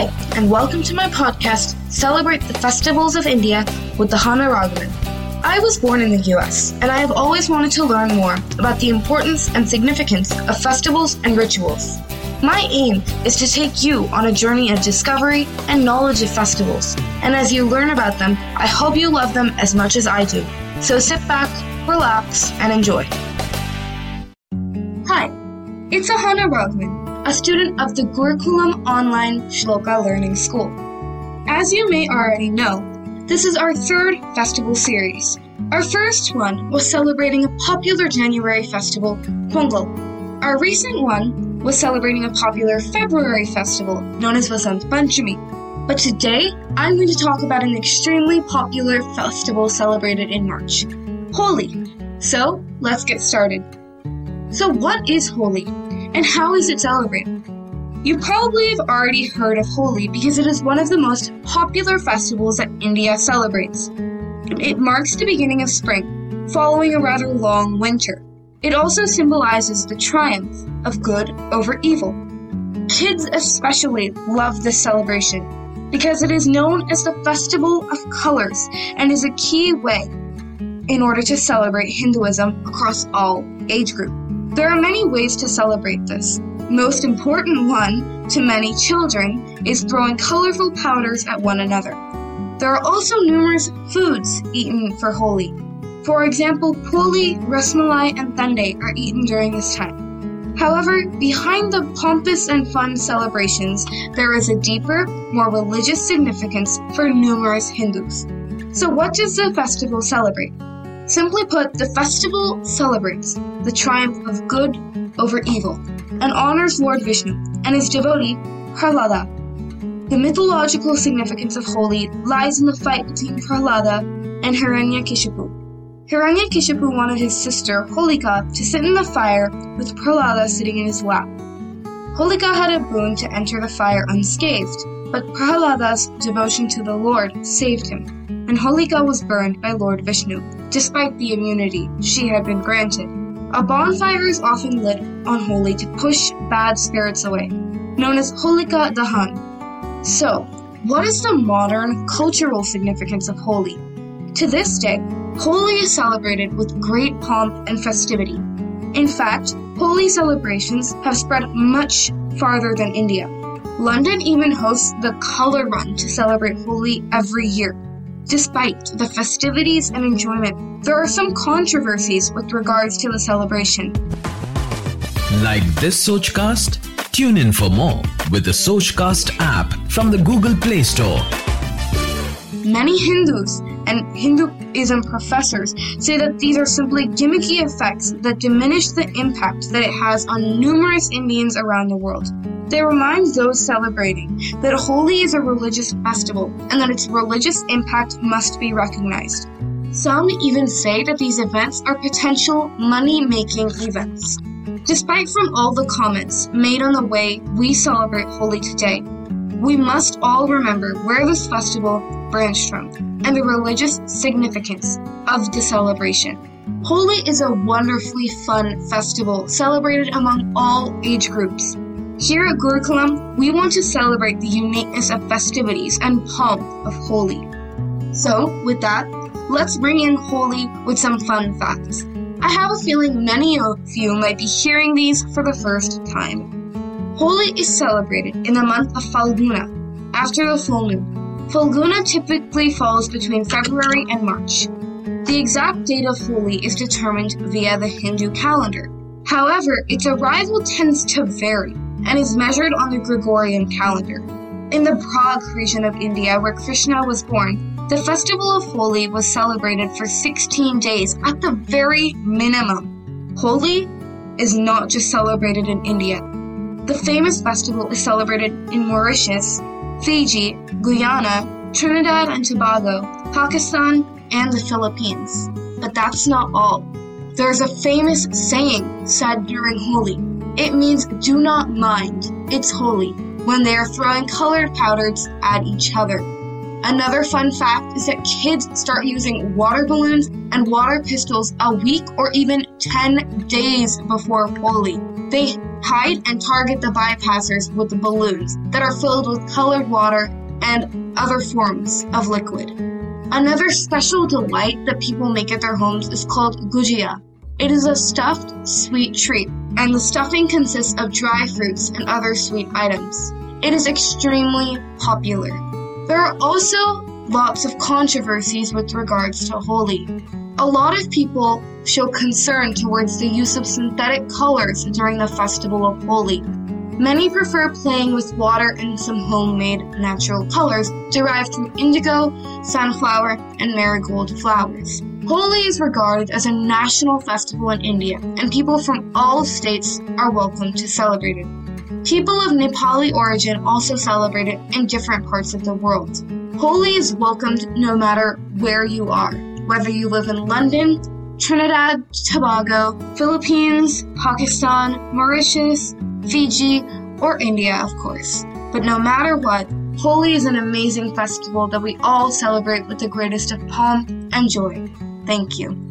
Hi, and welcome to my podcast, Celebrate the Festivals of India with Ahana Raghavan. I was born in the US, and I have always wanted to learn more about the importance and significance of festivals and rituals. My aim is to take you on a journey of discovery and knowledge of festivals, and as you learn about them, I hope you love them as much as I do. So sit back, relax, and enjoy. Hi, it's Ahana Raghavan, a student of the Gurukulam Online Shloka Learning School. As you may already know, this is our third festival series. Our first one was celebrating a popular January festival, Pongal. Our recent one was celebrating a popular February festival known as Vasant Panchami. But today, I'm going to talk about an extremely popular festival celebrated in March Holi. So, let's get started. So, what is Holi, and how is it celebrated? You probably have already heard of Holi because it is one of the most popular festivals that India celebrates. It marks the beginning of spring, following a rather long winter. It also symbolizes the triumph of good over evil. Kids especially love this celebration because it is known as the Festival of Colors and is a key way in order to celebrate Hinduism across all age groups. There are many ways to celebrate this. Most important one to many children is throwing colorful powders at one another. There are also numerous foods eaten for Holi, for example, poli, rasmalai, and thandai are eaten during this time. However, behind the pompous and fun celebrations, there is a deeper, more religious significance for numerous Hindus. So, what does the festival celebrate? Simply put, the festival celebrates the triumph of good over evil and honors Lord Vishnu and his devotee, Prahlada. The mythological significance of Holi lies in the fight between Prahlada and Hiranyakashipu. Hiranyakashipu wanted his sister, Holika, to sit in the fire with Prahlada sitting in his lap. Holika had a boon to enter the fire unscathed, but Prahlada's devotion to the Lord saved him, and Holika was burned by Lord Vishnu, despite the immunity she had been granted. A bonfire is often lit on Holi to push bad spirits away, known as Holika Dahan. So, what is the modern cultural significance of Holi? To this day, Holi is celebrated with great pomp and festivity. In fact, Holi celebrations have spread much farther than India. London even hosts the Colour Run to celebrate Holi every year. Despite the festivities and enjoyment, there are some controversies with regards to the celebration. Like this Sochcast? Tune in for more with the Sochcast app from the Google Play Store. Many Hindus and Hinduism professors say that these are simply gimmicky effects that diminish the impact that it has on numerous Indians around the world. They remind those celebrating that Holi is a religious festival and that its religious impact must be recognized. Some even say that these events are potential money making events. Despite from all the comments made on the way we celebrate Holi today, we must all remember where this festival branched from and the religious significance of the celebration. Holi is a wonderfully fun festival celebrated among all age groups. Here at Gurukulam, we want to celebrate the uniqueness of festivities and pomp of Holi. So, with that, let's bring in Holi with some fun facts. I have a feeling many of you might be hearing these for the first time. Holi is celebrated in the month of Falguna, after the full moon. Falguna typically falls between February and March. The exact date of Holi is determined via the Hindu calendar. However, its arrival tends to vary and is measured on the Gregorian calendar. In the Braj region of India, where Krishna was born, the festival of Holi was celebrated for 16 days at the very minimum. Holi is not just celebrated in India. The famous festival is celebrated in Mauritius, Fiji, Guyana, Trinidad and Tobago, Pakistan, and the Philippines. But that's not all. There's a famous saying said during Holi. It means do not mind, it's Holi, when they are throwing colored powders at each other. Another fun fact is that kids start using water balloons and water pistols a week or even 10 days before Holi. They hide and target the bypassers with the balloons that are filled with colored water and other forms of liquid. Another special delight that people make at their homes is called gujia. It is a stuffed sweet treat, and the stuffing consists of dry fruits and other sweet items. It is extremely popular. There are also lots of controversies with regards to Holi. A lot of people show concern towards the use of synthetic colors during the festival of Holi. Many prefer playing with water and some homemade natural colors derived from indigo, sunflower, and marigold flowers. Holi is regarded as a national festival in India, and people from all states are welcome to celebrate it. People of Nepali origin also celebrate it in different parts of the world. Holi is welcomed no matter where you are, whether you live in London, Trinidad, Tobago, Philippines, Pakistan, Mauritius, Fiji, or India, of course. But no matter what, Holi is an amazing festival that we all celebrate with the greatest of pomp and joy. Thank you.